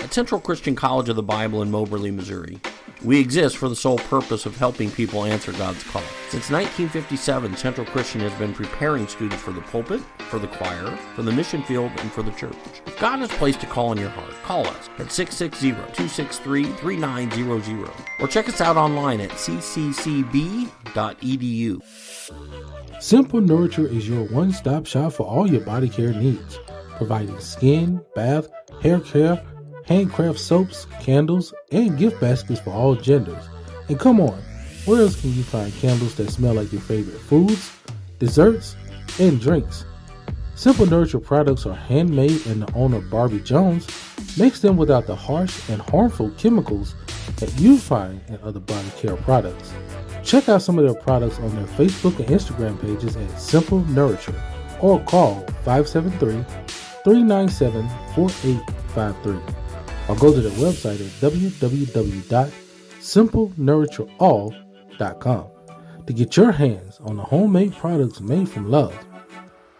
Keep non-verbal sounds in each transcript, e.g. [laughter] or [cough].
At Central Christian College of the Bible in Moberly, Missouri, we exist for the sole purpose of helping people answer God's call. Since 1957, Central Christian has been preparing students for the pulpit, for the choir, for the mission field, and for the church. If God has placed a call in your heart, call us at 660-263-3900 or check us out online at cccb.edu. Simple Nurture is your one stop shop for all your body care needs, providing skin, bath, hair care, handcraft soaps, candles, and gift baskets for all genders. And come on, where else can you find candles that smell like your favorite foods, desserts, and drinks? Simple Nurture products are handmade and the owner Barbie Jones makes them without the harsh and harmful chemicals that you find in other body care products. Check out some of their products on their Facebook and Instagram pages at Simple Nurture or call 573 397 4853 or go to their website at www.simplenurtureall.com to get your hands on the homemade products made from love.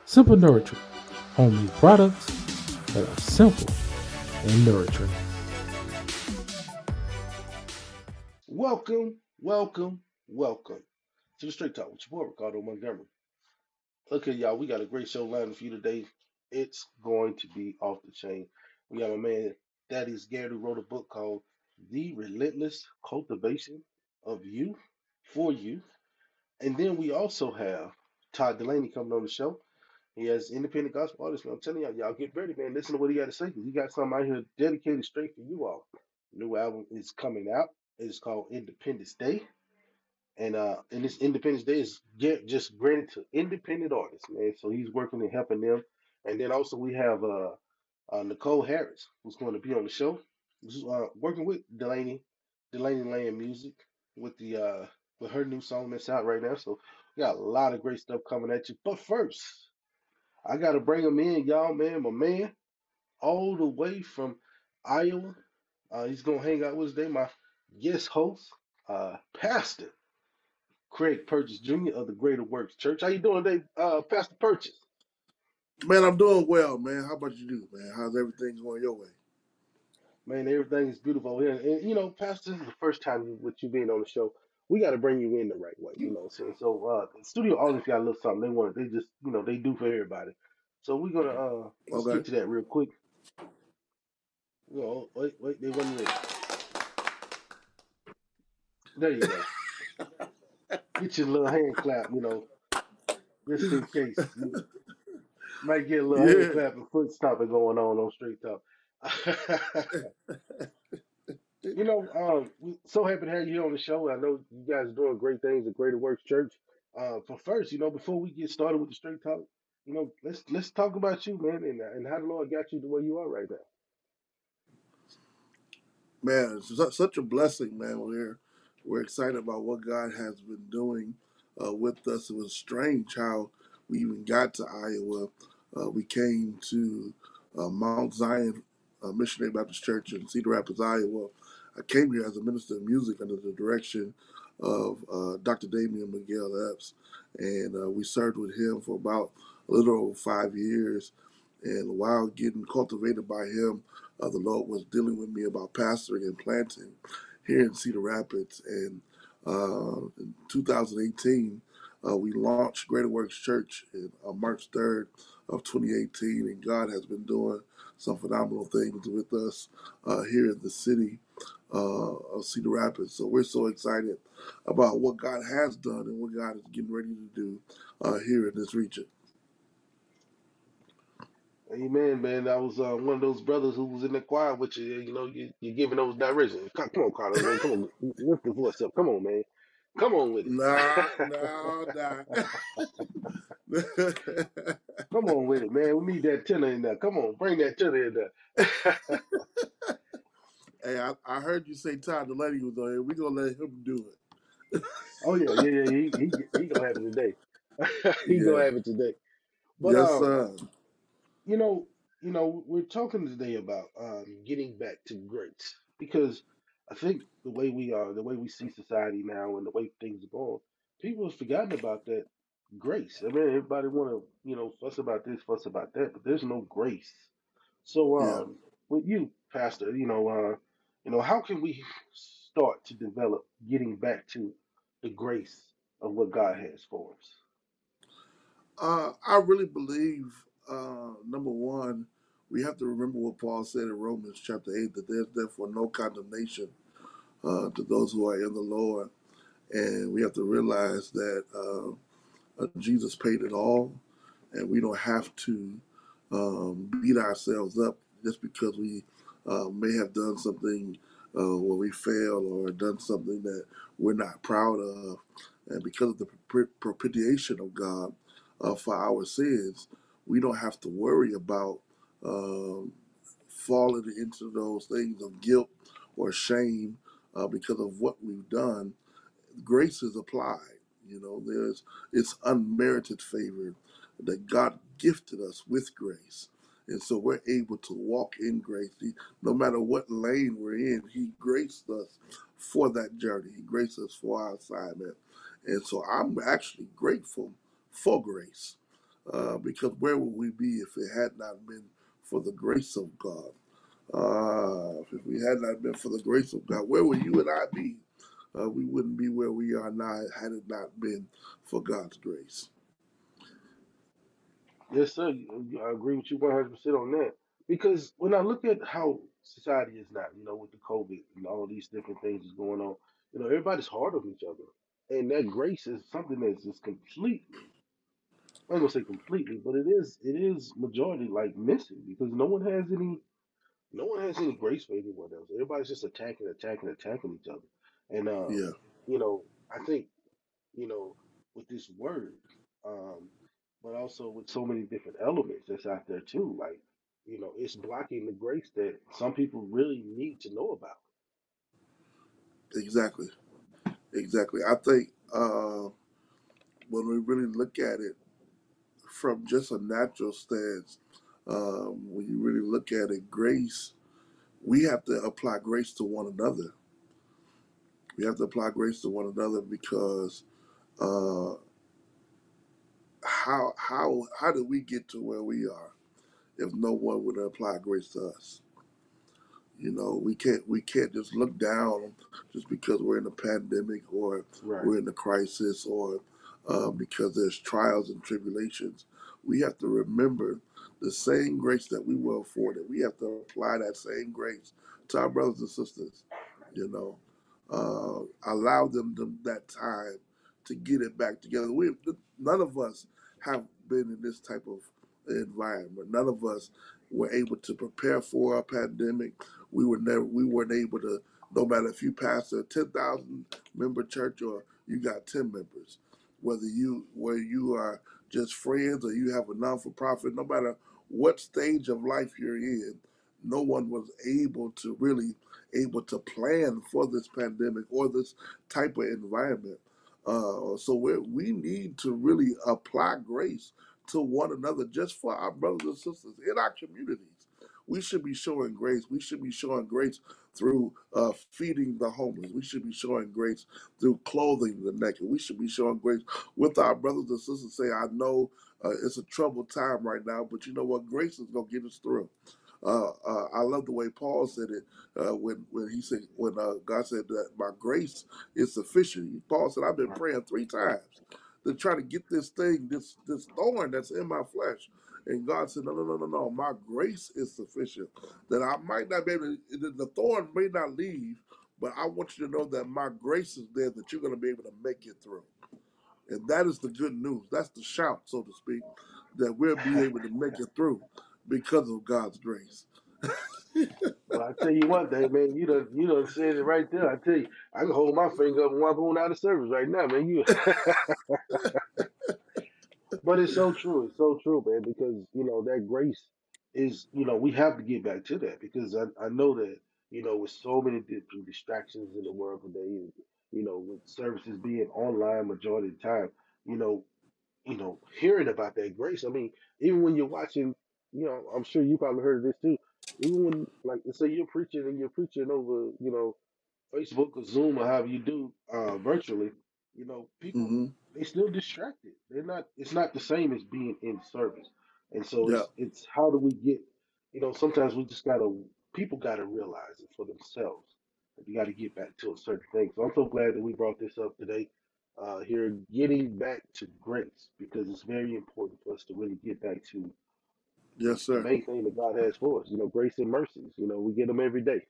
Simple Nurture, homemade products that are simple and nurturing. Welcome, welcome, welcome to the Straight Talk with your boy Ricardo Montgomery. Okay, y'all, we got a great show lined for you today. It's going to be off the chain. We got my man Thaddeus Gary who wrote a book called The Relentless Cultivation of Youth for Youth. And then we also have Todd Dulaney coming on the show. He has independent gospel artist. I'm telling y'all, y'all get ready, man. Listen to what he got to say he got something out here dedicated straight for you all. New album is coming out. It's called Independence Day. And uh, and this Independence Day is get just granted to independent artists, man. So he's working and helping them. And then also we have uh uh, Nicole Harris, who's going to be on the show. She's uh, working with Dulaney, Dulaney Land Music, with the uh, with her new song that's out right now. So we got a lot of great stuff coming at you. But first, I got to bring him in, y'all, man, my man, all the way from Iowa. Uh, he's gonna hang out with us today. My guest host, uh, Pastor Craig Purchase Jr. of the Greater Works Church. How you doing today, uh, Pastor Purchase? Man, I'm doing well, man. How about you do, man? How's everything going your way? Man, everything is beautiful here. And, you know, Pastor, this is the first time with you being on the show. We got to bring you in the right way, you know what I'm saying? So, uh, the studio audience got a little something they want. They just, you know, they do for everybody. So, we're going to, uh, let's Okay. get to that real quick. You know, wait, wait, they wasn't ready. There you go. [laughs] Get your little hand clap, you know, just in case. Might get a little Yeah. clap and foot stomping going on on Straight Talk. [laughs] You know, um, so happy to have you on the show. I know you guys are doing great things at Greater Works Church. Uh, but first, you know, before we get started with the straight talk, you know, let's let's talk about you, man, and and how the Lord got you to where you are right now. Man, it's such a blessing, man. We're we're excited about what God has been doing uh, with us. It was strange how we even got to Iowa. Uh, we came to uh, Mount Zion uh, Missionary Baptist Church in Cedar Rapids, Iowa. I came here as a minister of music under the direction of uh, Dr. Damian Miguel Epps, and uh, we served with him for about a little over five years. And while getting cultivated by him, uh, the Lord was dealing with me about pastoring and planting here in Cedar Rapids. And uh, in 2018, uh, we launched Greater Works Church in uh, March 3rd of 2018, and God has been doing some phenomenal things with us uh, here in the city uh, of Cedar Rapids. So we're so excited about what God has done and what God is getting ready to do uh, here in this region. Amen, man. I was uh, one of those brothers who was in the choir with you. You know, you, you're giving those directions. Come, come on, Carlos, man. Come on, lift the voice up. Come on, man. Come on with it. Nah, [laughs] nah, nah. [laughs] [laughs] Come on with it, man. We need that tenor in there. Come on, bring that tenor in there. [laughs] Hey, I, I heard you say Todd Dulaney was on here. We're gonna let him do it. [laughs] Oh yeah, yeah, yeah. He he he gonna have it today. he gonna have it today. But Yes, um, sir. you know, you know, we're talking today about um getting back to grace because I think the way we are, the way we see society now, and the way things are going, people have forgotten about that grace. I mean, everybody want to, you know, fuss about this, fuss about that, but there's no grace. So, Yeah. um, with you, Pastor, you know, uh, you know, how can we start to develop getting back to the grace of what God has for us? Uh, I really believe, uh, number one, we have to remember what Paul said in Romans chapter 8 that there's therefore no condemnation uh, to those who are in the Lord. And we have to realize that uh, uh, Jesus paid it all, and we don't have to um, beat ourselves up just because we uh, may have done something uh, where we failed or done something that we're not proud of. And because of the propitiation of God uh, for our sins, we don't have to worry about um, falling into those things of guilt or shame uh, because of what we've done grace is applied. You know, there's it's unmerited favor that God gifted us with grace. And so we're able to walk in grace. No matter what lane we're in, He graced us for that journey. He graced us for our assignment. And so I'm actually grateful for grace uh, because where would we be if it had not been for the grace of God? Uh, if we had not been for the grace of God, where would you and I be? Uh, we wouldn't be where we are now had it not been for God's grace. Yes, sir. I agree with you 100% on that. Because when I look at how society is now, you know, with the COVID and all these different things is going on, you know, everybody's hard on each other. And that grace is something that's just completely, I'm gonna say completely, but it is it is majority like missing because no one has any no one has any grace for anyone else. Everybody's just attacking, attacking, attacking each other. And um, Yeah, you know, I think you know, with this word, um, but also with so many different elements that's out there too. Like, you know, it's blocking the grace that some people really need to know about. exactly, exactly. I think uh, when we really look at it from just a natural stance, um, when you really look at it, grace, we have to apply grace to one another. We have to apply grace to one another because uh, how how how did we get to where we are if no one would apply grace to us? You know, we can't we can't just look down just because we're in a pandemic or Right. we're in a crisis or uh, because there's trials and tribulations. We have to remember the same grace that we were afforded. We have to apply that same grace to our brothers and sisters. You know, uh, allow them to, that time to get it back together. We none of us have been in this type of environment. None of us were able to prepare for a pandemic we were never we weren't able to no matter if you pastor a ten thousand member church or you got ten members, whether you where you are just friends or you have a non for profit, no matter what stage of life you're in, no one was able to really able to plan for this pandemic or this type of environment. Uh, so we we need to really apply grace to one another just for our brothers and sisters in our communities we should be showing grace. We should be showing grace through uh, feeding the homeless. We should be showing grace through clothing the naked. We should be showing grace with our brothers and sisters. Say, I know uh, it's a troubled time right now, but you know what? Grace is gonna get us through. Uh, uh, I love the way Paul said it uh, when when he said when uh, God said that my grace is sufficient. Paul said, I've been praying three times to try to get this thing, this this thorn that's in my flesh. And God said, No, no, no, no, no. My grace is sufficient. That I might not be able to, the the thorn may not leave, but I want you to know that my grace is there, that you're going to be able to make it through. And that is the good news. That's the shout, so to speak, that we'll be able to make it through because of God's grace. Well, I tell you one thing, man. You done you done said it right there. I tell you, I can hold my finger up and walk on out of service right now, man. You. [laughs] But it's so true. It's so true, man, because you know that grace is, you know, we have to get back to that because I, I know that, You know, with so many different distractions in the world today, and, you know, with services being online majority of the time, you know, you know, hearing about that grace. I mean, even when you're watching, you know, I'm sure you probably heard of this too. Even when, like, let's say you're preaching and you're preaching over, you know, Facebook or Zoom or however you do uh, virtually, you know, people hmm they still distracted. They're not. It's not the same as being in service. And so Yeah. it's it's how do we get, you know, sometimes we just gotta people gotta realize it for themselves. You got to get back to a certain thing. So I'm so glad that we brought this up today. Uh, here, getting back to grace because it's very important for us to really get back to Yes, the sir. main thing that God has for us. You know, grace and mercies. You know, we get them every day,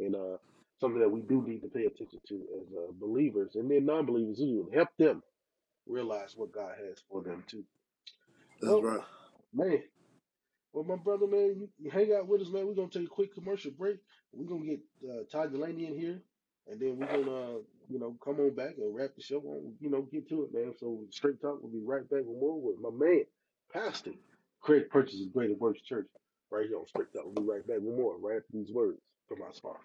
and uh, something that we do need to pay attention to as uh, believers, and then non-believers too, help them realize what God has for them too. That's Well, right. man, well, my brother, man, you, you hang out with us, man. We're gonna take a quick commercial break. We're gonna get uh, Todd Dulaney in here, and then we're gonna, uh, you know, come on back and wrap the show on. You know, get to it, man. So straight talk. We'll be right back with more with my man, Pastor Craig Purchase of Greater Works Church, right here on Straight Talk. We'll be right back with more right after these words from our sponsor.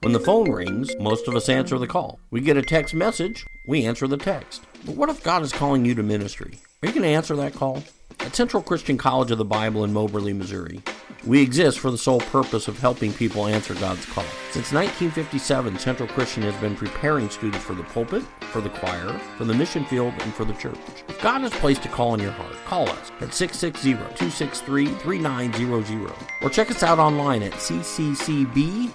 When the phone rings, most of us answer the call. We get a text message, we answer the text. But what if God is calling you to ministry? Are you going to answer that call? At Central Christian College of the Bible in Moberly, Missouri, we exist for the sole purpose of helping people answer God's call. Since 1957, Central Christian has been preparing students for the pulpit, for the choir, for the mission field, and for the church. If God has placed a call in your heart, call us at 660-263-3900 or check us out online at cccb.edu.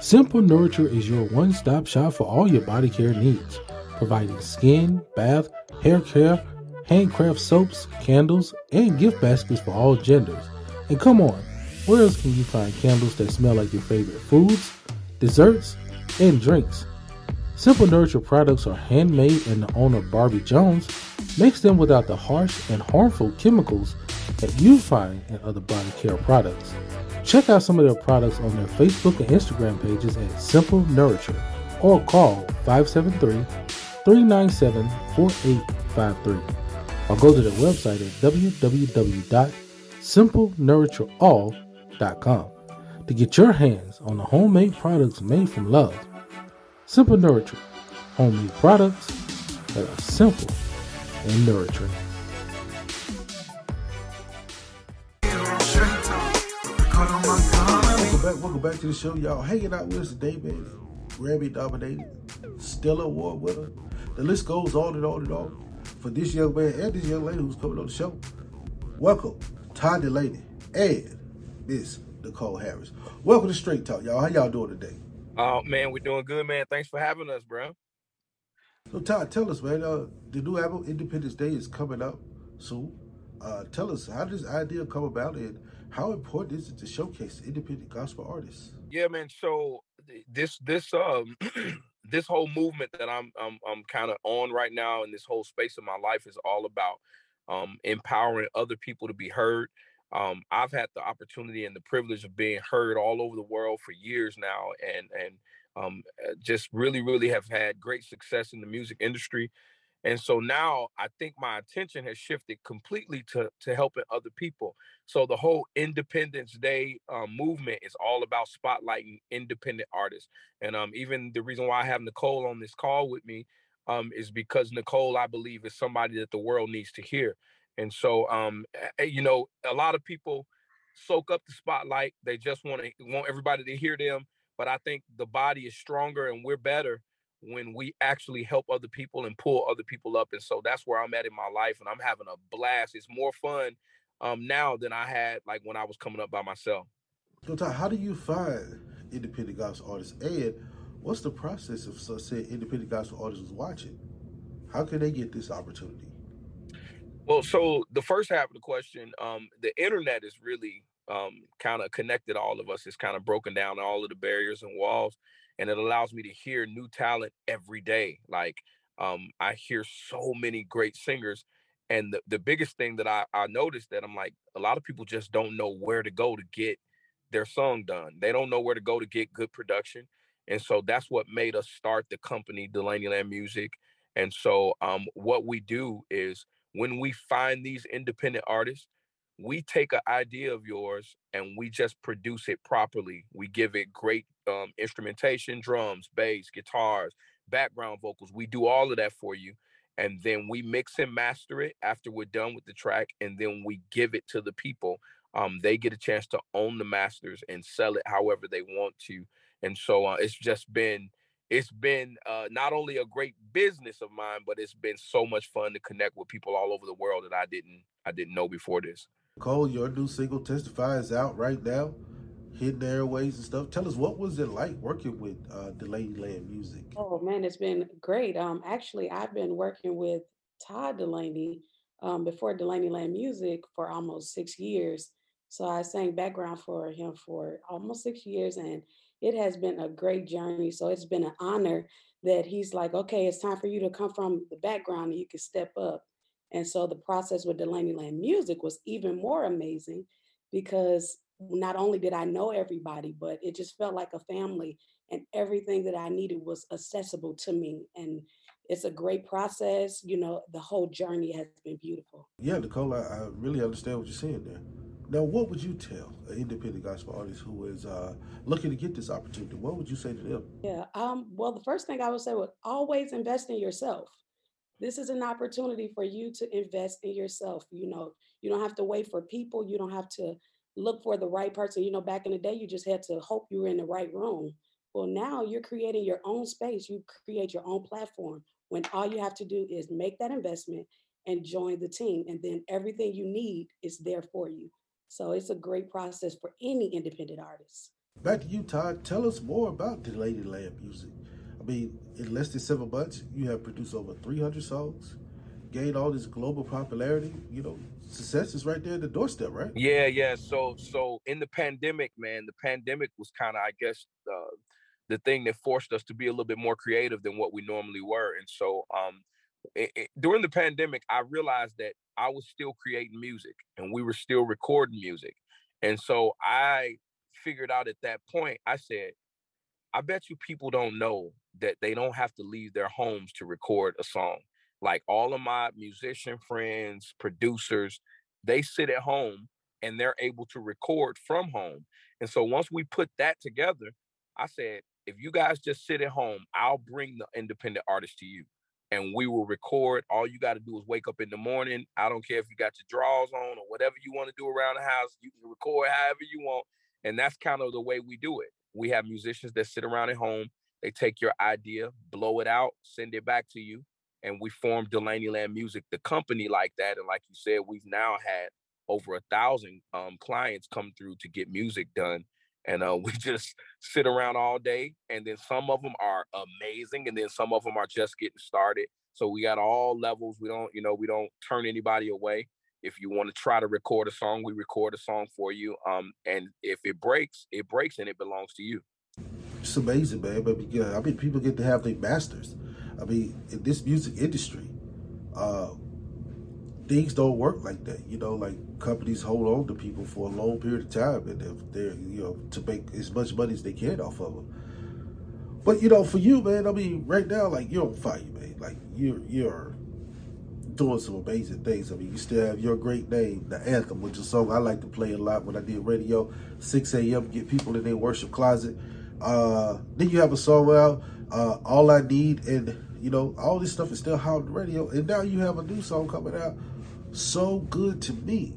Simple Nurture is your one stop shop for all your body care needs, providing skin, bath, hair care, handcraft soaps, candles, and gift baskets for all genders. And come on, where else can you find candles that smell like your favorite foods, desserts, and drinks? Simple Nurture products are handmade, and the owner, Barbie Jones, makes them without the harsh and harmful chemicals that you find in other body care products. Check out some of their products on their Facebook and Instagram pages at Simple Nurture or call 573 397 4853 or go to their website at www.simplenurtureall.com to get your hands on the homemade products made from love. Simple Nurture, homemade products that are simple and nurturing. Welcome back, welcome back to the show, y'all. Hanging out with us today, man. Grammy nominated, Stellar Award winner. The list goes on and on and on. For this young man and this young lady who's coming on the show. Welcome, Todd Dulaney and Miss Nicole Harris. Welcome to Straight Talk, y'all. How y'all doing today? Oh man, we're doing good, man. Thanks for having us, bro. So Todd, tell us, man, uh, the new album Independence Day is coming up soon. Uh, tell us how did this idea come about and how important is it to showcase independent gospel artists? Yeah, man. So this this um [clears throat] this whole movement that I'm I'm I'm kind of on right now, and this whole space of my life is all about um empowering other people to be heard. Um, I've had the opportunity and the privilege of being heard all over the world for years now, and and um, uh, just really, really have had great success in the music industry. And so now I think my attention has shifted completely to to helping other people. So the whole Independence Day um, movement is all about spotlighting independent artists. And um, even the reason why I have Nicole on this call with me um, is because Nicole, I believe, is somebody that the world needs to hear. And so, um, eh, you know, a lot of people soak up the spotlight. They just want to want everybody to hear them. But I think the body is stronger and we're better when we actually help other people and pull other people up. And so that's where I'm at in my life, and I'm having a blast. It's more fun um, now than I had like when I was coming up by myself. How do you find independent gospel artists and what's the process if so say independent gospel artists was watching? How can they get this opportunity? Well, so the first half of the question, um, the internet is really um, kind of connected all of us. It's kind of broken down all of the barriers and walls, and it allows me to hear new talent every day. Like um, I hear so many great singers, and the, the biggest thing that I, I noticed that I'm like a lot of people just don't know where to go to get their song done. They don't know where to go to get good production, and so that's what made us start the company Dulaney Land Music. And so um, what we do is when we find these independent artists, we take an idea of yours and we just produce it properly. We give it great um, instrumentation, drums, bass, guitars, background vocals. We do all of that for you. And then we mix and master it after we're done with the track. And then we give it to the people. Um, they get a chance to own the masters and sell it however they want to. And so uh, it's just been it's been uh, not only a great business of mine, but it's been so much fun to connect with people all over the world that I didn't I didn't know before this. Cole, your new single "Testify" is out right now, hitting airways and stuff. Tell us what was it like working with uh, Dulaney Land Music? Oh man, it's been great. Um, actually, I've been working with Todd Dulaney um, before Dulaney Land Music for almost six years. So I sang background for him for almost six years, and it has been a great journey. So it's been an honor that he's like, okay, it's time for you to come from the background and you can step up. And so the process with Dulaney Land Music was even more amazing because not only did I know everybody, but it just felt like a family and everything that I needed was accessible to me. And it's a great process. You know, the whole journey has been beautiful. Yeah, Nicole, I, I really understand what you're saying there. Now, what would you tell an independent gospel artist who is uh, looking to get this opportunity? What would you say to them? Yeah, um, well, the first thing I would say would always invest in yourself. This is an opportunity for you to invest in yourself. You know, you don't have to wait for people. You don't have to look for the right person. You know, back in the day, you just had to hope you were in the right room. Well, now you're creating your own space. You create your own platform when all you have to do is make that investment and join the team. And then everything you need is there for you. So it's a great process for any independent artist. Back to you, Todd. Tell us more about Dulaney Land Music. I mean, in less than seven months, you have produced over 300 songs, gained all this global popularity. You know, success is right there at the doorstep, right? Yeah, yeah. So, so in the pandemic, man, the pandemic was kind of, I guess, uh, the thing that forced us to be a little bit more creative than what we normally were. And so, um, it, it, during the pandemic, I realized that I was still creating music and we were still recording music. And so I figured out at that point, I said, I bet you people don't know that they don't have to leave their homes to record a song. Like all of my musician friends, producers, they sit at home and they're able to record from home. And so once we put that together, I said, if you guys just sit at home, I'll bring the independent artist to you and we will record. All you got to do is wake up in the morning. I don't care if you got your drawers on or whatever you want to do around the house. You can record however you want. And that's kind of the way we do it. We have musicians that sit around at home they take your idea, blow it out, send it back to you. And we formed Dulaney Land Music, the company like that. And like you said, we've now had over a thousand um, clients come through to get music done. And uh, [laughs] we just sit around all day. And then some of them are amazing. And then some of them are just getting started. So we got all levels. We don't, you know, we don't turn anybody away. If you want to try to record a song, we record a song for you. Um, and if it breaks, it breaks and it belongs to you it's amazing, man. But yeah, I mean, people get to have their masters. I mean, in this music industry, uh, things don't work like that. You know, like companies hold on to people for a long period of time, and if they're you know to make as much money as they can off of them. But you know, for you, man, I mean, right now, like you're on fire, man. Like you're you're doing some amazing things. I mean, you still have your great name, the anthem, which is a song I like to play a lot when I did radio. 6 a.m. Get people in their worship closet. Uh, then you have a song out, uh, All I Need, and you know, all this stuff is still hot on the radio. And now you have a new song coming out, So Good to Me.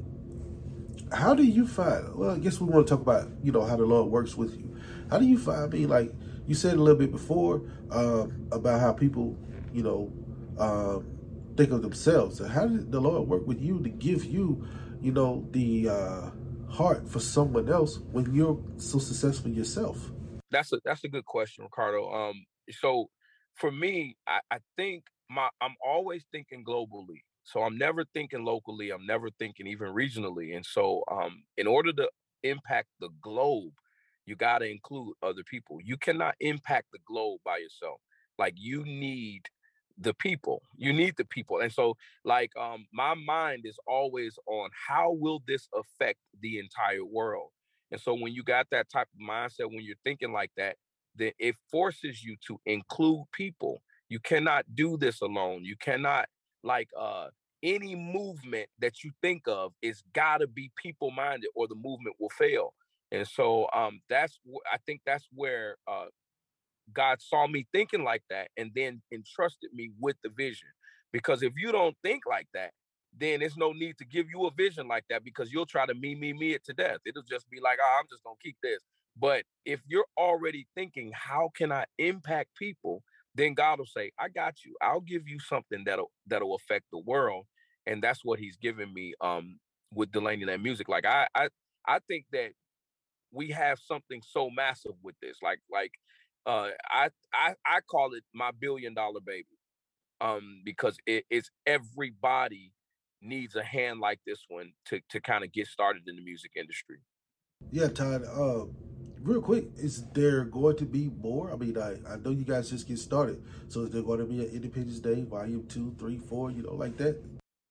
How do you find, well, I guess we want to talk about, you know, how the Lord works with you. How do you find me, like, you said a little bit before um, about how people, you know, um, think of themselves. And how did the Lord work with you to give you, you know, the uh, heart for someone else when you're so successful yourself? That's a that's a good question, Ricardo. Um, so for me, I, I think my I'm always thinking globally. So I'm never thinking locally. I'm never thinking even regionally. And so, um, in order to impact the globe, you got to include other people. You cannot impact the globe by yourself. Like you need the people. You need the people. And so, like, um, my mind is always on how will this affect the entire world. And so when you got that type of mindset, when you're thinking like that, then it forces you to include people. You cannot do this alone. You cannot like uh any movement that you think of is got to be people minded or the movement will fail. And so um that's i think that's where uh god saw me thinking like that and then entrusted me with the vision. Because if you don't think like that then there's no need to give you a vision like that because you'll try to me me me it to death. It'll just be like oh i'm just gonna keep this. But if you're already thinking how can i impact people then god will say i got you i'll give you something that'll that'll affect the world and that's what he's given me um with Dulaney Land music. Like I I I think that we have something so massive with this. Like like uh I I I call it my billion dollar baby. Um because it, it's everybody needs a hand like this one to to kind of get started in the music industry. Yeah, Todd. Uh, real quick, is there going to be more? I mean, I, I know you guys just get started, so is there going to be an Independence Day, Volume Two, Three, Four? You know, like that?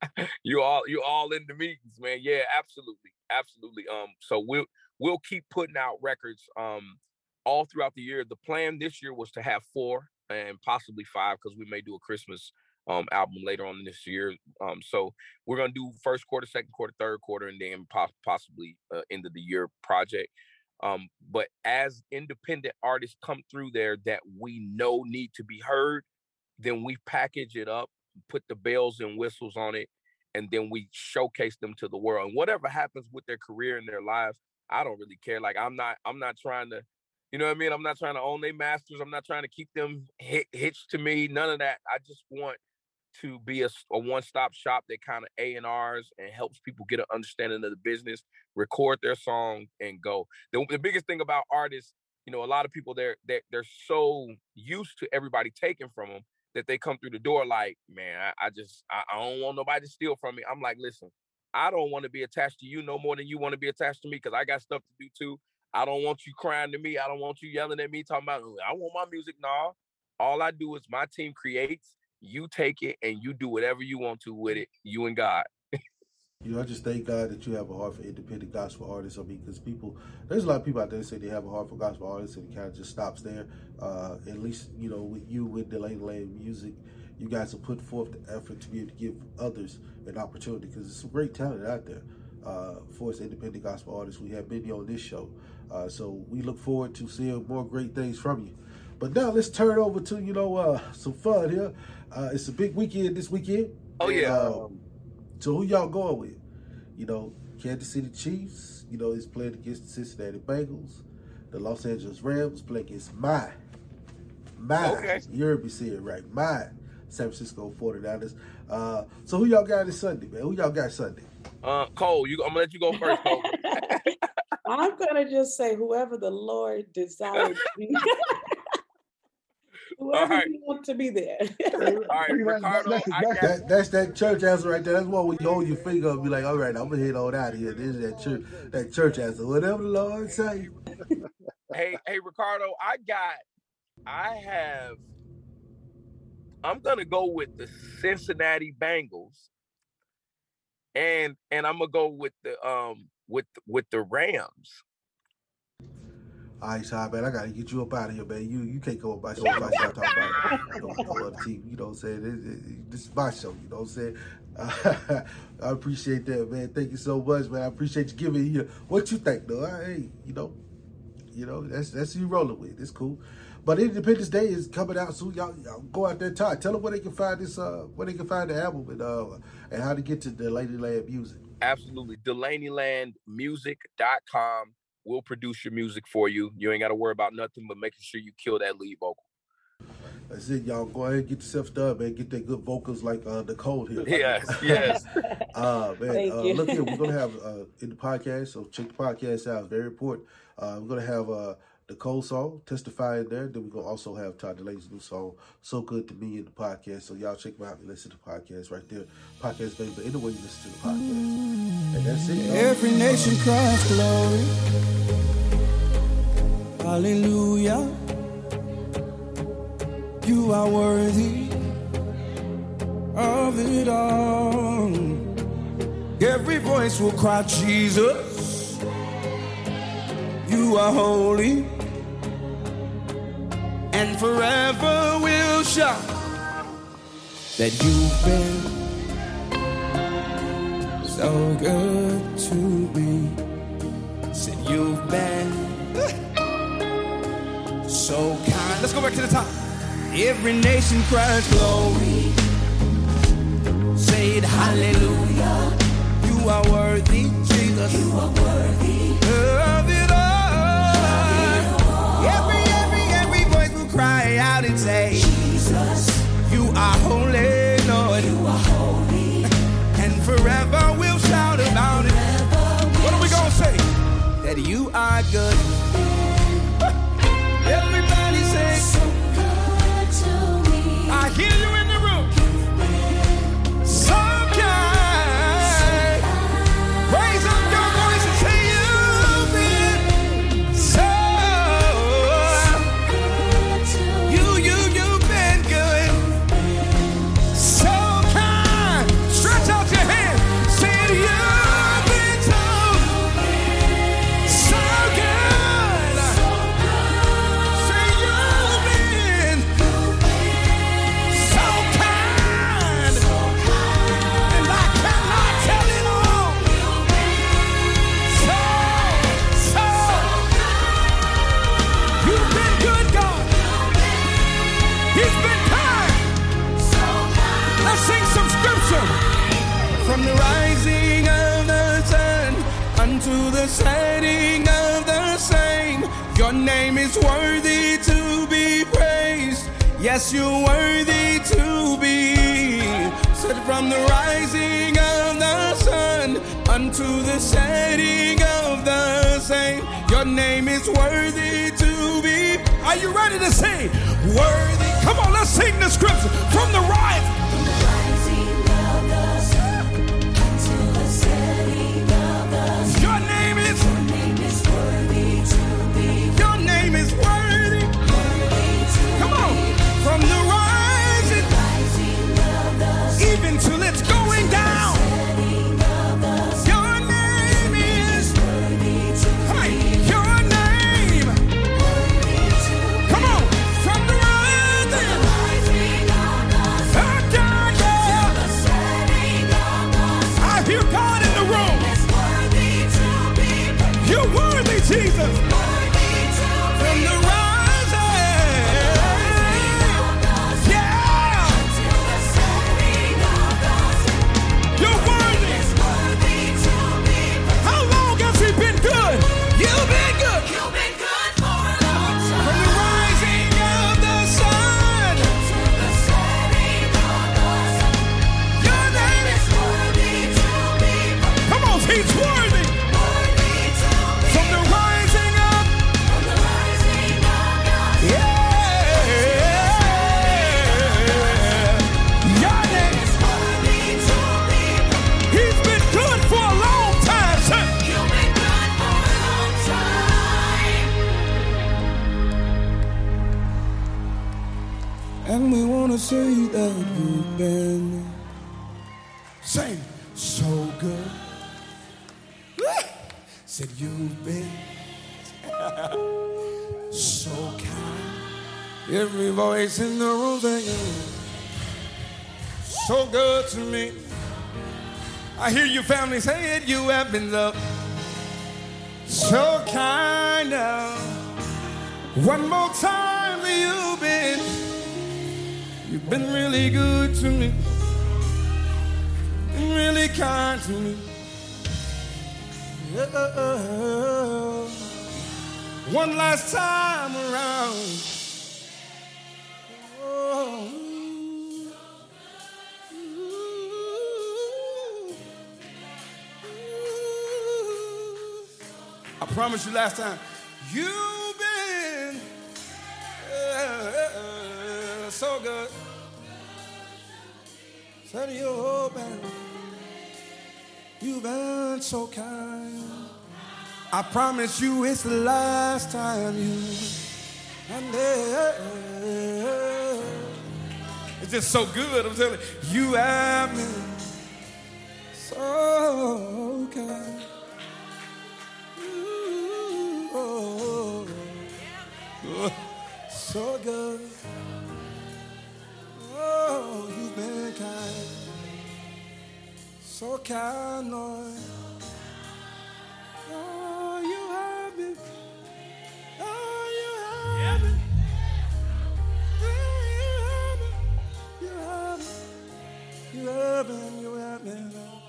[laughs] you all you all in the meetings, man. Yeah, absolutely, absolutely. Um, so we'll we'll keep putting out records um all throughout the year. The plan this year was to have four and possibly five because we may do a Christmas um album later on this year. Um, so we're gonna do first quarter, second quarter, third quarter, and then po- possibly uh, end of the year project. Um, but as independent artists come through there that we know need to be heard, then we package it up put the bells and whistles on it, and then we showcase them to the world. And whatever happens with their career and their lives, I don't really care. Like I'm not, I'm not trying to, you know what I mean? I'm not trying to own their masters. I'm not trying to keep them hit, hitched to me. None of that. I just want to be a, a one-stop shop that kind of A and R's and helps people get an understanding of the business, record their song, and go. The, the biggest thing about artists, you know, a lot of people they're they're, they're so used to everybody taking from them that they come through the door like, man, I, I just I, I, don't want nobody to steal from me. I'm like, listen, I don't want to be attached to you no more than you want to be attached to me because I got stuff to do too. I don't want you crying to me. I don't want you yelling at me talking about I want my music. Nah. All I do is my team creates, you take it and you do whatever you want to with it, you and God. You know, I just thank God that you have a heart for independent gospel artists. I mean, because people, there's a lot of people out there say they have a heart for gospel artists, and it kind of just stops there. Uh, at least, you know, with you with Dulaney Land Music, you guys have put forth the effort to be able to give others an opportunity because there's some great talent out there. Uh, for us independent gospel artists, we have many on this show, uh, so we look forward to seeing more great things from you. But now let's turn over to you know uh, some fun here. Uh, it's a big weekend this weekend. Oh yeah. Um, so who y'all going with? You know, Kansas City Chiefs, you know, is playing against the Cincinnati Bengals. The Los Angeles Rams play against my, my, okay. you heard me say it right, my San Francisco 49ers. Uh, so who y'all got this Sunday, man? Who y'all got Sunday? Uh, Cole, you, I'm gonna let you go first, Cole. [laughs] I'm gonna just say whoever the Lord desires [laughs] [laughs] Whoever right. you want to be there. all [laughs] right, Ricardo, that's, that's, that, that's that church answer right there. That's what when you hold your finger up, be like, all right, I'm gonna head on out of here. This is that church, that church answer. Whatever the Lord say. [laughs] hey, hey, Ricardo, I got, I have, I'm gonna go with the Cincinnati Bengals, and and I'm gonna go with the um with with the Rams. All right, Sean, man, I gotta get you up out of here, man. You you can't go up my show I start talking about no, no other team. You know what I'm saying? It, this is my show. You know what I'm saying? Uh, [laughs] I appreciate that, man. Thank you so much, man. I appreciate you giving here. What you think, though? Hey, you know, you know that's that's you rolling with. It's cool. But Independence Day is coming out soon. Y'all, y'all go out there, Todd. Tell them where they can find this, uh, where they can find the album and uh, and how to get to Dulaneyland Music. Absolutely, DulaneylandMusic.com We'll produce your music for you. You ain't got to worry about nothing but making sure you kill that lead vocal. That's it, y'all. Go ahead and get yourself done, man. Get that good vocals like uh, Nicole here. [laughs] Yes, yes. [laughs] uh, man, uh, look here. We're gonna [laughs] have uh, in the podcast. So check the podcast out. It's very important. Uh, we're gonna have uh, Nicole song testify in there. Then we're gonna also have Todd Dulaney's new song, "So Good to Me" in the podcast. So y'all check me out and listen to the podcast right there. Podcast, baby. But anyway, you listen to the podcast, and that's it. Y'all. Every nation cries glory. Hallelujah. You are worthy of it all. Every voice will cry, Jesus. You are holy and forever will shout that you've been so good to me. Said you've been so kind. Let's go back to the top. Every nation cries glory. Say it, hallelujah. You are worthy, Jesus. You are worthy of it That you are good. Yes, you're worthy to be. Said from the rising of the sun unto the setting of the same, your name is worthy to be. Are you ready to sing? Worthy. Come on, let's sing the scripture from the rise. Say that you've been so good. Said you've been so kind. Every voice in the room saying, so good to me. I hear you family say it, you have been loved so kind of. One more time, you've been, been really good to me, been really kind to me. Yeah. One last time around. Oh. I promise you last time, you've been so good. Said you've been, so kind. I promise you it's the last time you and then it's just so good. I'm telling you, you have been so kind. Ooh, oh, oh, so good. So kind, Lord. Oh, you have been. Oh, you have been. Oh, you have been. You have been. You have been. You have been. I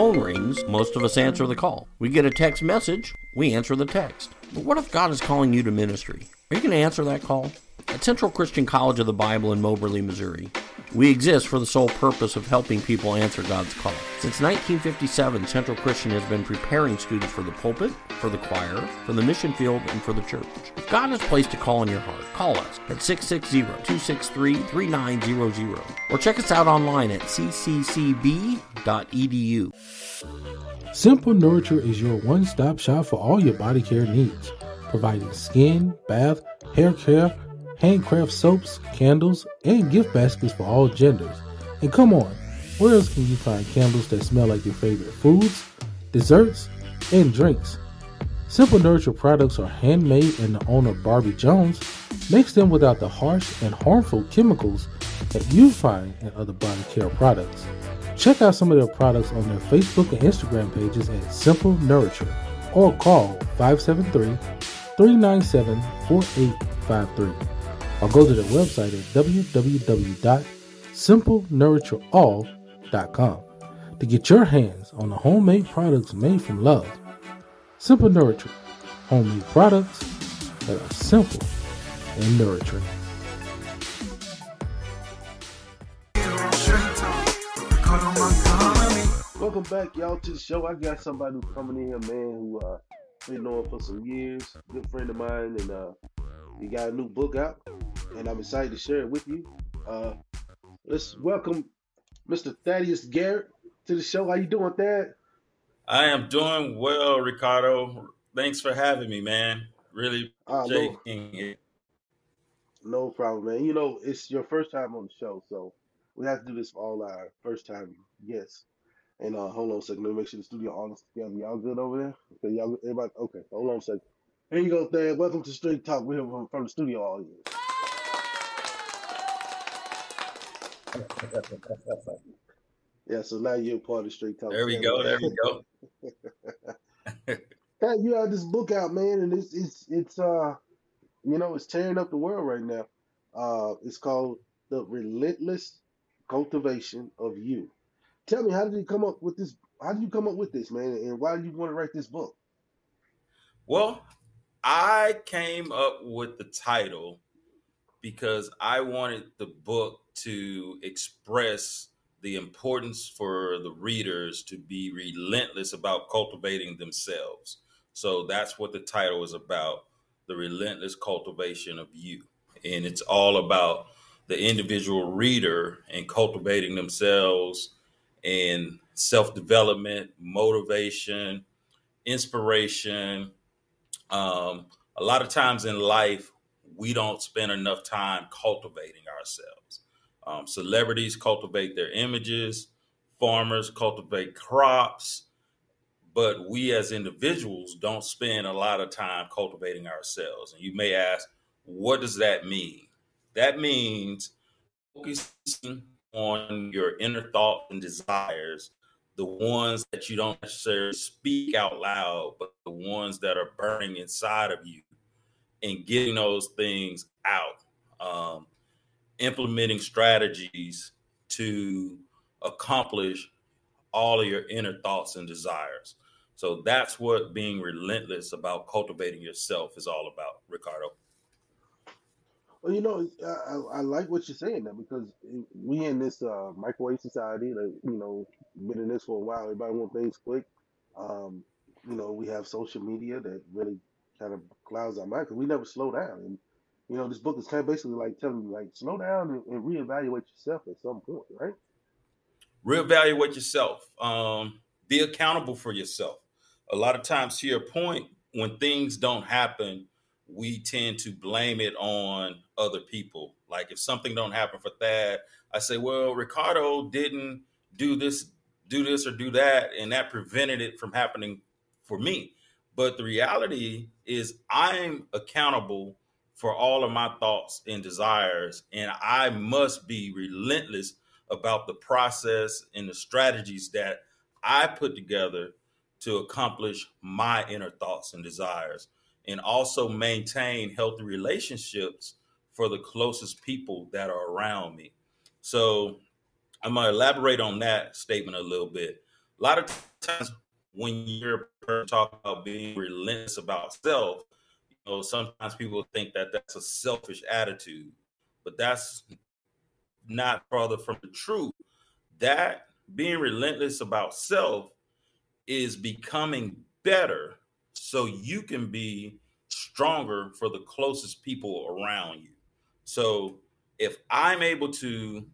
phone rings, most of us answer the call. We get a text message, we answer the text. But what if God is calling you to ministry? Are you going to answer that call? At Central Christian College of the Bible in Moberly, Missouri, we exist for the sole purpose of helping people answer God's call. Since 1957, Central Christian has been preparing students for the pulpit, for the choir, for the mission field, and for the church. If God has placed a call in your heart, call us at 660-263-3900 or check us out online at cccb.edu. Simple Nurture is your one stop shop for all your body care needs, providing skin, bath, hair care, handcraft soaps, candles, and gift baskets for all genders. And come on, where else can you find candles that smell like your favorite foods, desserts, and drinks? Simple Nurture products are handmade and the owner Barbie Jones makes them without the harsh and harmful chemicals that you find in other body care products. Check out some of their products on their Facebook and Instagram pages at Simple Nurture or call 573 397 4853 or go to their website at www.simplenurtureall.com to get your hands on the homemade products made from love. Simple Nurture, homemade products that are simple and nurturing. Welcome back, y'all, to the show. I got somebody who's coming in here, man, who uh been knowing for some years, good friend of mine, and uh he got a new book out, and I'm excited to share it with you. Uh let's welcome Mr. Thaddeus Garrett to the show. How you doing, Thad? I am doing well, Ricardo. Thanks for having me, man. Really Uh, no, it. no problem, man. You know, it's your first time on the show, so we have to do this for all our first time guests. And uh, hold on a second. Let me make sure the studio all together. Y'all good over there? Okay, y'all, everybody. Okay, hold on a second. Here you go, Thad. Welcome to Straight Talk. We're here from, from the studio all year. Yeah, so now you're part of Straight Talk There we go. There we go. [laughs] Hey, you have this book out, man, and it's it's it's uh you know it's tearing up the world right now. Uh, it's called The Relentless Cultivation of You. Tell me, how did you come up with this? How did you come up with this, man, and why did you want to write this book? Well, I came up with the title because I wanted the book to express the importance for the readers to be relentless about cultivating themselves. So that's what the title is about the relentless cultivation of you. And it's all about the individual reader and cultivating themselves and self development, motivation, inspiration. Um, a lot of times in life, we don't spend enough time cultivating ourselves. Um, celebrities cultivate their images, farmers cultivate crops, but we as individuals don't spend a lot of time cultivating ourselves. And you may ask, what does that mean? That means focusing on your inner thoughts and desires, the ones that you don't necessarily speak out loud, but the ones that are burning inside of you, and getting those things out. Um, implementing strategies to accomplish all of your inner thoughts and desires. So that's what being relentless about cultivating yourself is all about, Ricardo. Well, you know, I, I like what you're saying there because we in this uh, microwave society that you know been in this for a while. Everybody want things quick. Um, you know, we have social media that really kind of clouds our mind because we never slow down. And you know, this book is kind of basically like telling you like slow down and, and reevaluate yourself at some point, right? Reevaluate yourself. Um, be accountable for yourself. A lot of times, to your point, when things don't happen, we tend to blame it on other people. Like if something don't happen for Thad, I say, well, Ricardo didn't do this, do this or do that, and that prevented it from happening for me. But the reality is I'm accountable for all of my thoughts and desires, and I must be relentless about the process and the strategies that I put together to accomplish my inner thoughts and desires and also maintain healthy relationships for the closest people that are around me. So I'm to elaborate on that statement a little bit. A lot of times when you're talking about being relentless about self, you know, sometimes people think that that's a selfish attitude, but that's not further from the truth. That being relentless about self is becoming better so you can be stronger for the closest people around you. So if I'm able to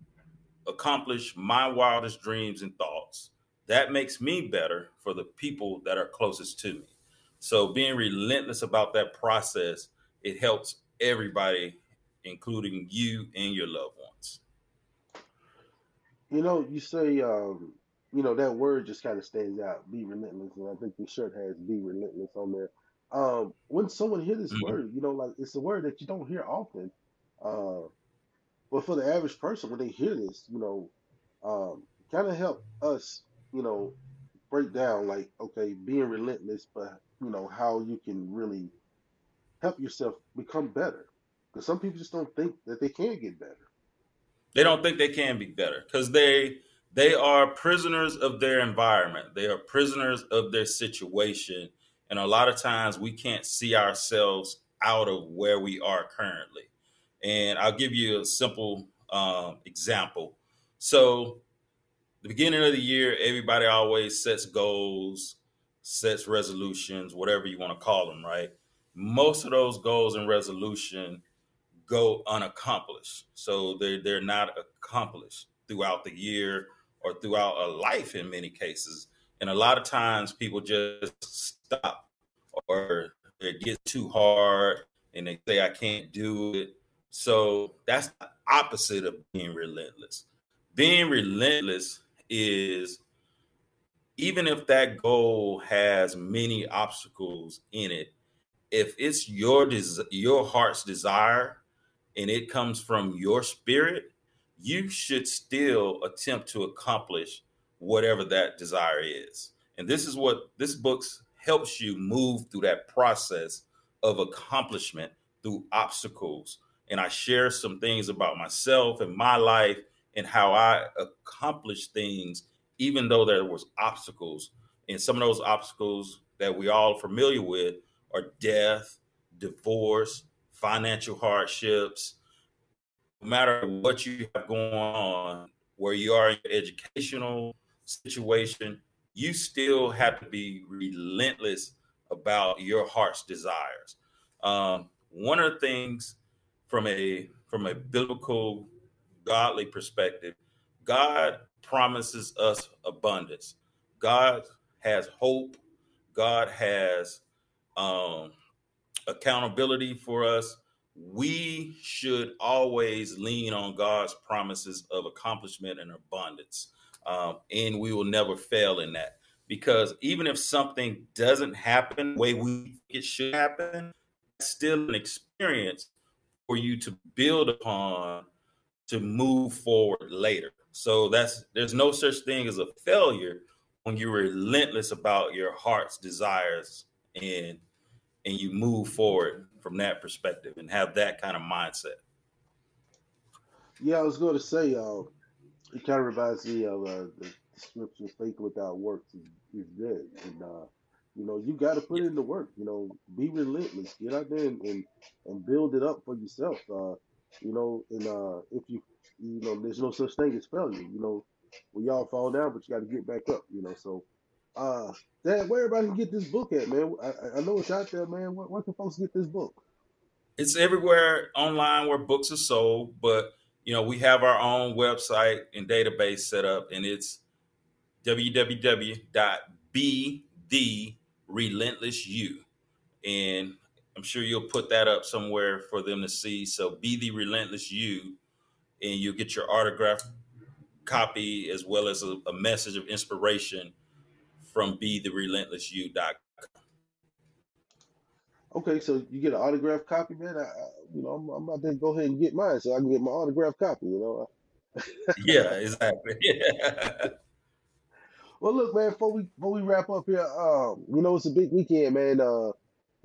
accomplish my wildest dreams and thoughts, that makes me better for the people that are closest to me. So being relentless about that process, it helps everybody including you and your loved ones. You know, you say, um, you know, that word just kind of stands out. Be relentless, and I think your shirt has "Be relentless" on there. Um, when someone hear this Mhm. word, you know, like it's a word that you don't hear often. Uh, but for the average person, when they hear this, you know, um, kind of help us, you know, break down like, okay, being relentless, but you know how you can really help yourself become better. Because some people just don't think that they can get better. They don't think they can be better because they they are prisoners of their environment. They are prisoners of their situation, and a lot of times we can't see ourselves out of where we are currently. And I'll give you a simple um, example. So, the beginning of the year, everybody always sets goals, sets resolutions, whatever you want to call them, right? Most of those goals and resolution go unaccomplished. So they're they're not accomplished throughout the year or throughout a life in many cases. And a lot of times people just stop or it gets too hard and they say I can't do it. So that's the opposite of being relentless. Being relentless is even if that goal has many obstacles in it, if it's your des- your heart's desire and it comes from your spirit, you should still attempt to accomplish whatever that desire is. And this is what this book helps you move through that process of accomplishment through obstacles. And I share some things about myself and my life and how I accomplished things, even though there was obstacles. And some of those obstacles that we all familiar with are death, divorce, financial hardships, no matter what you have going on, where you are in your educational situation, you still have to be relentless about your heart's desires. Um, one of the things from a from a biblical, godly perspective, God promises us abundance. God has hope. God has um, accountability for us we should always lean on God's promises of accomplishment and abundance. Um, and we will never fail in that. Because even if something doesn't happen the way we think it should happen, it's still an experience for you to build upon to move forward later. So that's there's no such thing as a failure when you're relentless about your heart's desires and and you move forward from that perspective and have that kind of mindset. Yeah, I was going to say, uh, it kind of reminds me of uh, the scripture, faith without works is, is dead. And, uh, you know, you got to put in the work, you know, be relentless, get out there and, and, and build it up for yourself. Uh, you know, and uh, if you, you know, there's no such thing as failure, you know, we all fall down, but you got to get back up, you know, so, uh, Thad, where everybody can get this book at, man? I, I- know it's out there, man. Where, where can folks get this book? It's everywhere online where books are sold, but you know, we have our own website and database set up and it's www.be-the-relentless-you. And I'm sure you'll put that up somewhere for them to see. So be the relentless you and you'll get your autograph copy as well as a, a message of inspiration from be the relentless you Okay, so you get an autograph copy, man. I, I, you know, I'm, I'm about to go ahead and get mine so I can get my autograph copy. You know. [laughs] yeah exactly yeah [laughs] Well, look, man. Before we before we wrap up here, um, you know it's a big weekend, man. Uh,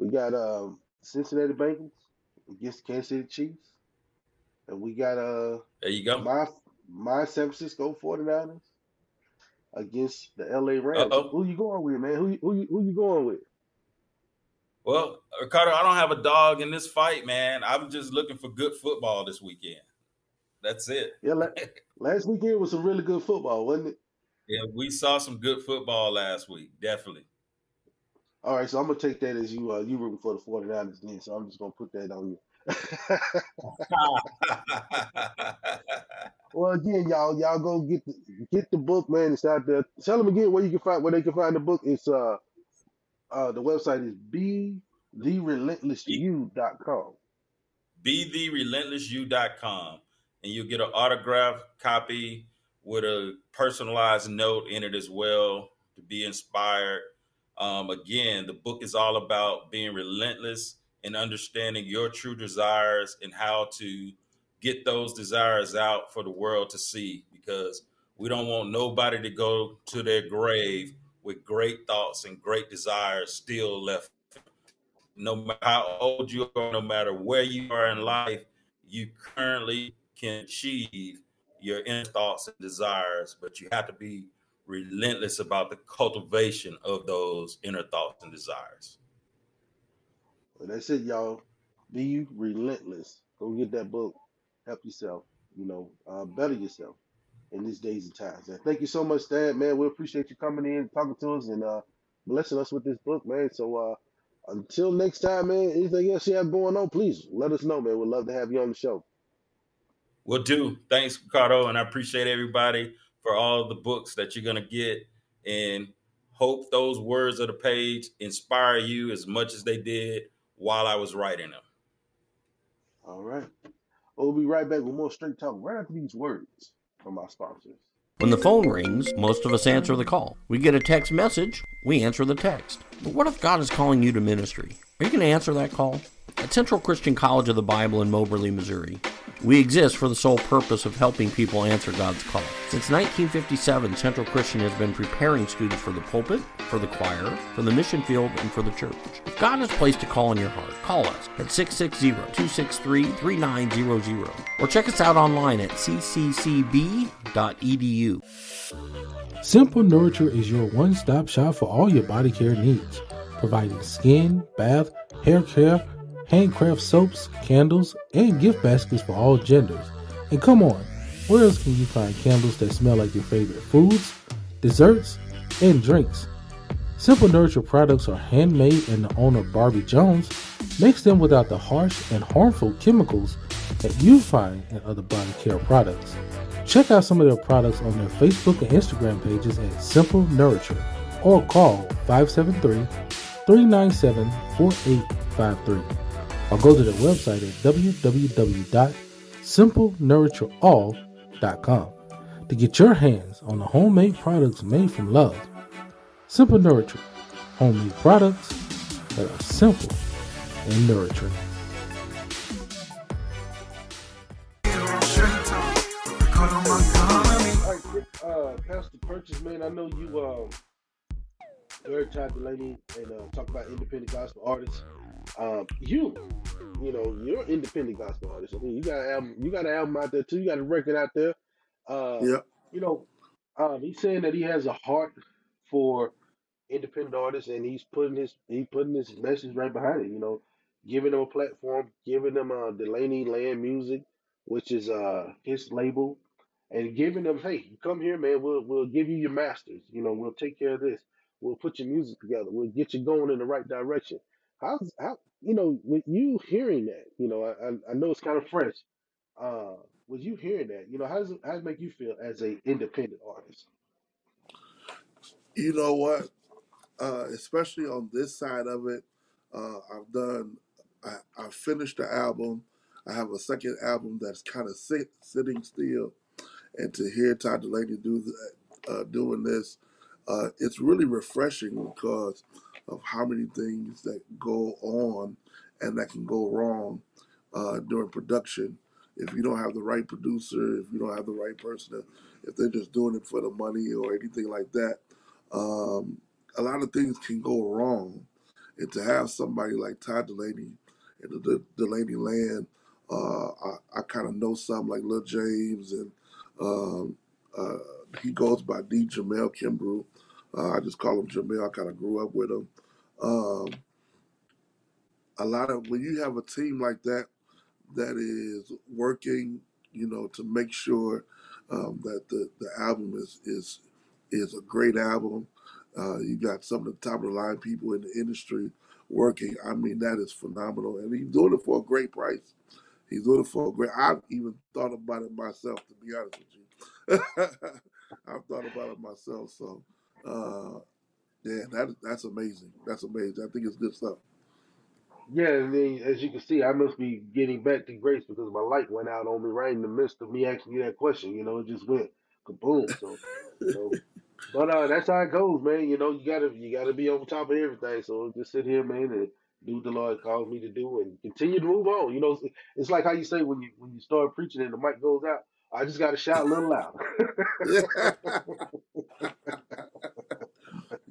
we got um Cincinnati Bengals against Kansas City Chiefs, and we got uh there you go my my San Francisco 49ers against the LA Rams. Uh-oh. Who you going with, man? Who who you, who you going with? Well, Ricardo, I don't have a dog in this fight, man. I'm just looking for good football this weekend. That's it. Yeah, [laughs] last weekend was some really good football, wasn't it? Yeah, we saw some good football last week, definitely. All right, so I'm gonna take that as you uh, you rooting for the 49ers then. So I'm just gonna put that on you. [laughs] Well, again, y'all, y'all go get the, get the book, man. It's out there. Tell them again where you can find where they can find the book. It's uh uh the website is be thererelentlessyou.com. BeTheRelentlessYou.com, and you'll get an autograph copy with a personalized note in it as well to be inspired. Um, again, the book is all about being relentless and understanding your true desires and how to get those desires out for the world to see because we don't want nobody to go to their grave with great thoughts and great desires still left. No matter how old you are, no matter where you are in life, you currently can achieve your inner thoughts and desires, but you have to be relentless about the cultivation of those inner thoughts and desires. Well, that's it, y'all. Be relentless. Go get that book. Help yourself. You know, uh, better yourself in these days and times. And thank you so much, Thad. Man, we appreciate you coming in, talking to us, and uh, blessing us with this book, man. So uh, until next time, man. Anything else you have going on, please let us know, man. We'd love to have you on the show. Will do. Thanks, Ricardo, and I appreciate everybody for all the books that you're gonna get, and hope those words of the page inspire you as much as they did while I was writing them. All right. We'll be right back with more straight talk right after these words from our sponsors. When the phone rings, most of us answer the call. We get a text message, we answer the text. But what if God is calling you to ministry? Are you going to answer that call? At Central Christian College of the Bible in Moberly, Missouri, we exist for the sole purpose of helping people answer God's call. Since 1957, Central Christian has been preparing students for the pulpit, for the choir, for the mission field, and for the church. If God has placed a call in your heart, call us at 660-263-3900 or check us out online at cccb.edu. Simple Nurture is your one stop shop for all your body care needs, providing skin, bath, hair care, handcraft soaps, candles, and gift baskets for all genders. And come on, where else can you find candles that smell like your favorite foods, desserts, and drinks? Simple Nurture products are handmade and the owner Barbie Jones makes them without the harsh and harmful chemicals that you find in other body care products. Check out some of their products on their Facebook and Instagram pages at Simple Nurture or call 573 397 4853 or go to the website at www.simplenurtureall.com to get your hands on the homemade products made from love. Simple Nurture, homemade products that are simple and nurturing. All right, uh, Pastor Purchase, man. I know you um heard Todd Dulaney and uh, talk about independent gospel artists. Um, you, you know, you're an independent gospel artist. I mean, you got an album, you got an album out there too. You got a record out there. Uh, Yeah. you know, um, he's saying that he has a heart for independent artists, and he's putting his he putting his message right behind it. You know, giving them a platform, giving them uh, Dulaney Land Music, which is uh his label, and giving them, hey, come here, man. We'll we'll give you your masters. You know, we'll take care of this. We'll put your music together. We'll get you going in the right direction. How's how you know with you hearing that? You know, I I, know it's kind of fresh. Uh, was you hearing that, you know, how does it how does it make you feel as a independent artist? You know what? Uh, especially on this side of it, uh, I've done. I, I finished the album. I have a second album that's kind of sit, sitting still, and to hear Todd Dulaney do that, uh, doing this, uh, it's really refreshing because of how many things that go on and that can go wrong uh, during production. If you don't have the right producer, if you don't have the right person, if they're just doing it for the money or anything like that, um, a lot of things can go wrong. And to have somebody like Todd Dulaney the, the Dulaney land, uh, I, I kind of know some like Lil James, and um, uh, he goes by D. Jamel Kimbrough. Uh, I just call him Jamel. I kind of grew up with him. Um, a lot of when you have a team like that that is working, you know, to make sure um, that the, the album is is is a great album. Uh, you got some of the top of the line people in the industry working. I mean, that is phenomenal, and he's doing it for a great price. He's doing it for a great. I've even thought about it myself, to be honest with you. [laughs] I've thought about it myself. So, uh, yeah, that that's amazing. That's amazing. I think it's good stuff. Yeah, and then as you can see, I must be getting back to grace because my light went out on me right in the midst of me asking you that question. You know, it just went kaboom. So, you know, [laughs] but uh, that's how it goes, man. You know, you gotta you gotta be on top of everything. So just sit here, man, and do what the Lord calls me to do, and continue to move on. You know, it's, it's like how you say when you when you start preaching and the mic goes out. I just gotta shout a little louder. [laughs] [laughs]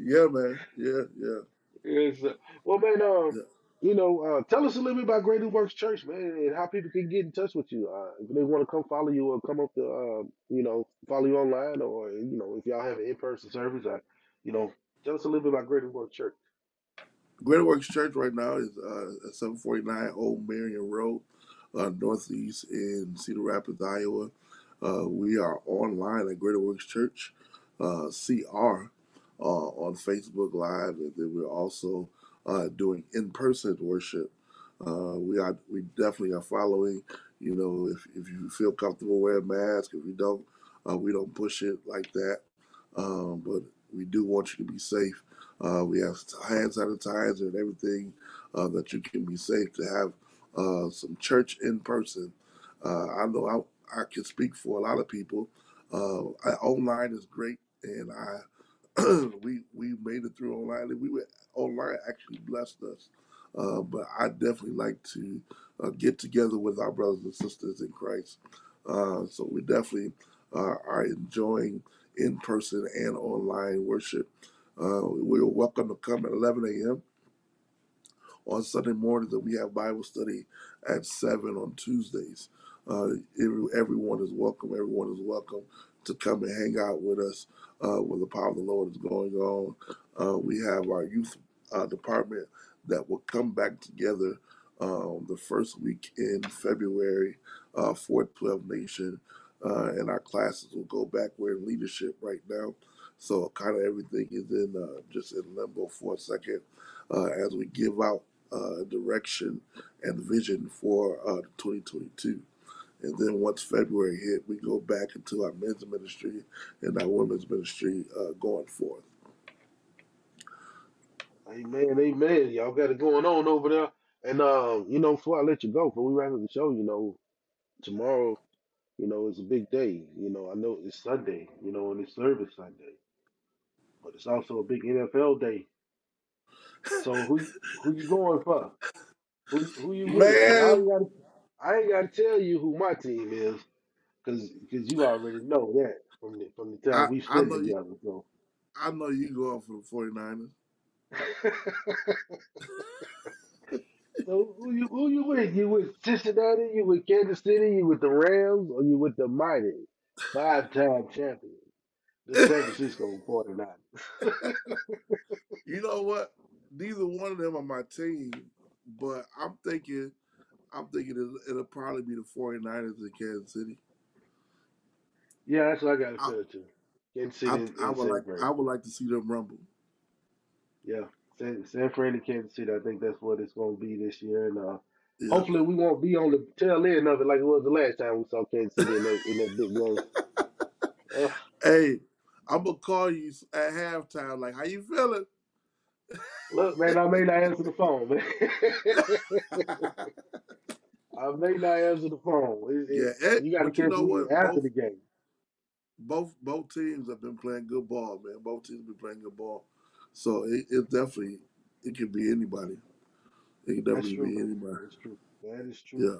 yeah, man. Yeah, yeah. Yes, sir. Well, man, um, Yeah. you know, uh, tell us a little bit about Greater Works Church, man, and how people can get in touch with you. Uh, if they want to come follow you or come up to, uh, you know, follow you online, or you know, if y'all have an in-person service, uh, you know, tell us a little bit about Greater Works Church. Greater Works Church right now is uh, at 749 Old Marion Road, uh, Northeast in Cedar Rapids, Iowa. Uh, we are online at Greater Works Church, uh, CR, uh, on Facebook Live, and then we're also uh, doing in-person worship. Uh, we are we definitely are following. You know, if if you feel comfortable wearing a mask, if you don't, uh, we don't push it like that. Um, but we do want you to be safe. Uh, we have hand sanitizer and everything uh, that you can be safe to have uh, some church in person. Uh, I know I, I can speak for a lot of people. Uh, I, online is great, and I [clears throat] we we made it through online. And we were online actually blessed us. Uh, but I definitely like to uh, get together with our brothers and sisters in Christ. Uh, so we definitely uh, are enjoying in person and online worship. Uh, we're welcome to come at 11 a.m. on Sunday mornings, and we have Bible study at 7 on Tuesdays. Uh, every, everyone is welcome. Everyone is welcome to come and hang out with us uh, when the power of the Lord is going on. Uh, we have our youth uh, department that will come back together um, the first week in February uh, for 12 Nation, uh, and our classes will go back. We're in leadership right now, so kind of everything is in uh, just in limbo for a second uh, as we give out uh, direction and vision for uh, 2022. And then once February hit, we go back into our men's ministry and our women's ministry uh, going forth. Amen, amen. Y'all got it going on over there. And um, you know, before I let you go, before we wrap up the show, you know, tomorrow, you know, is a big day. You know, I know it's Sunday, you know, and it's service Sunday, but it's also a big NFL day. So who who you going for? Who who you with? Man, I ain't gotta tell you who my team is, cause cause you already know that from the from the [laughs] I, time we I spent know you. together. So I know you going for the 49ers. [laughs] So who you who you with? You with Cincinnati? You with Kansas City? You with the Rams? Or you with the mighty five-time champion, the San Francisco 49ers? [laughs] you know what? Neither one of them are my team, but I'm thinking, I'm thinking it'll, it'll probably be the 49ers in Kansas City. Yeah, that's what I got to feel too. Kansas City. I, and, I and would like. I would like to see them rumble. Yeah, San, San Fran and Kansas City. I think that's what it's going to be this year, and uh, Yeah. hopefully we won't be on the tail end of it like it was the last time we saw Kansas City in that in that big game. [laughs] Uh, Hey, I'm gonna call you at halftime. Like, how you feeling? Look, man, I may not answer the phone, man. [laughs] I may not answer the phone. It, it, yeah, it, you got to you catch know me what? after Both the game. both both teams have been playing good ball, man. Both teams have been playing good ball. So it, it definitely it can be anybody. It can That's definitely true, be man. anybody. That's true. That is true. Yeah.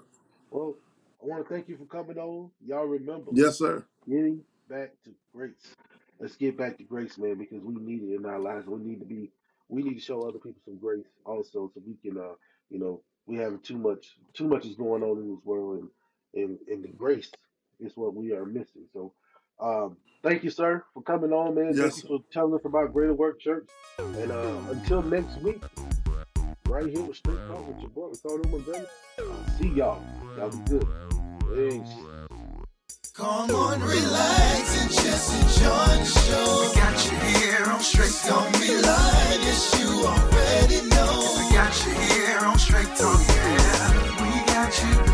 Well, I want to thank you for coming on. Y'all remember Yes, sir. getting back to grace. Let's get back to grace, man, because we need it in our lives. We need to be, we need to show other people some grace also, so we can, uh, you know, we have too much, too much is going on in this world, and and, and the grace is what we are missing. So, um, thank you, sir, for coming on, man. Thank Yes, you for telling us about Greater Work Church. And uh, until next week, right here with Straight Talk with your boy Ricardo. I'll see y'all. Y'all be good. Peace. Come on, relax and just enjoy the show. We got you here on Straight Talk. Don't be lying, yes, you already know. We got you here on Straight Talk, yeah. We got you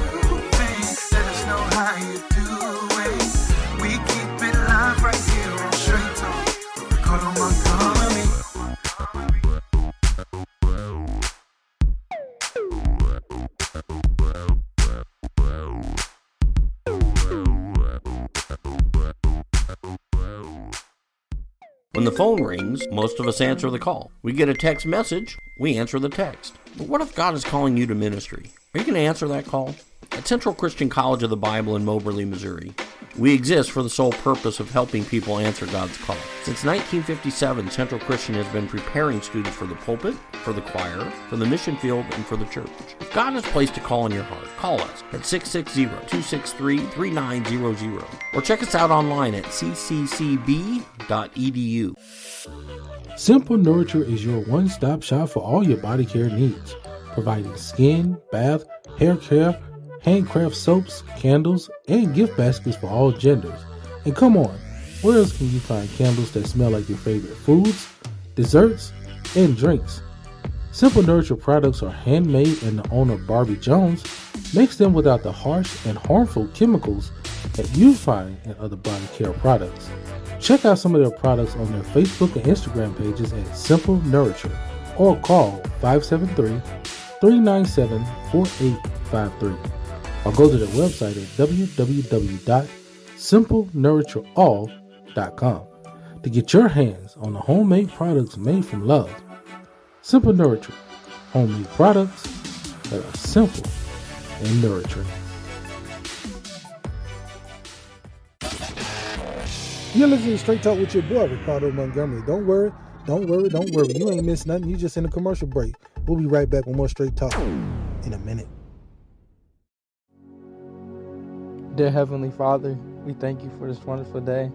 the phone rings, most of us answer the call. We get a text message, we answer the text. But what if God is calling you to ministry? Are you going to answer that call? At Central Christian College of the Bible in Moberly, Missouri, we exist for the sole purpose of helping people answer God's call. Since 1957, Central Christian has been preparing students for the pulpit, for the choir, for the mission field, and for the church. If God has placed a call in your heart, call us at 660-263-3900 or check us out online at cccb.edu. Simple Nurture is your one stop shop for all your body care needs, providing skin, bath, hair care, handcraft soaps, candles, and gift baskets for all genders. And come on, where else can you find candles that smell like your favorite foods, desserts, and drinks? Simple Nurture products are handmade and the owner Barbie Jones makes them without the harsh and harmful chemicals that you find in other body care products. Check out some of their products on their Facebook and Instagram pages at Simple Nurture or call 573 397 4853 or go to their website at www.simplenurtureall.com to get your hands on the homemade products made from love. Simple Nurture, homemade products that are simple and nurturing. You're listening to Straight Talk with your boy, Ricardo Montgomery. Don't worry, don't worry, don't worry. You ain't missed nothing. You just in a commercial break. We'll be right back with more Straight Talk in a minute. Dear Heavenly Father, we thank you for this wonderful day.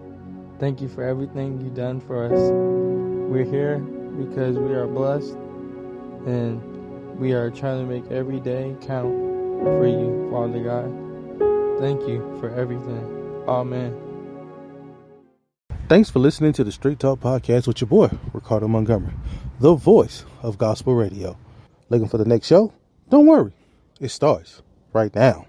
Thank you for everything you've done for us. We're here because we are blessed and we are trying to make every day count for you, Father God. Thank you for everything. Amen. Thanks for listening to the Straight Talk Podcast with your boy, Ricardo Montgomery, the voice of gospel radio. Looking for the next show? Don't worry, it starts right now.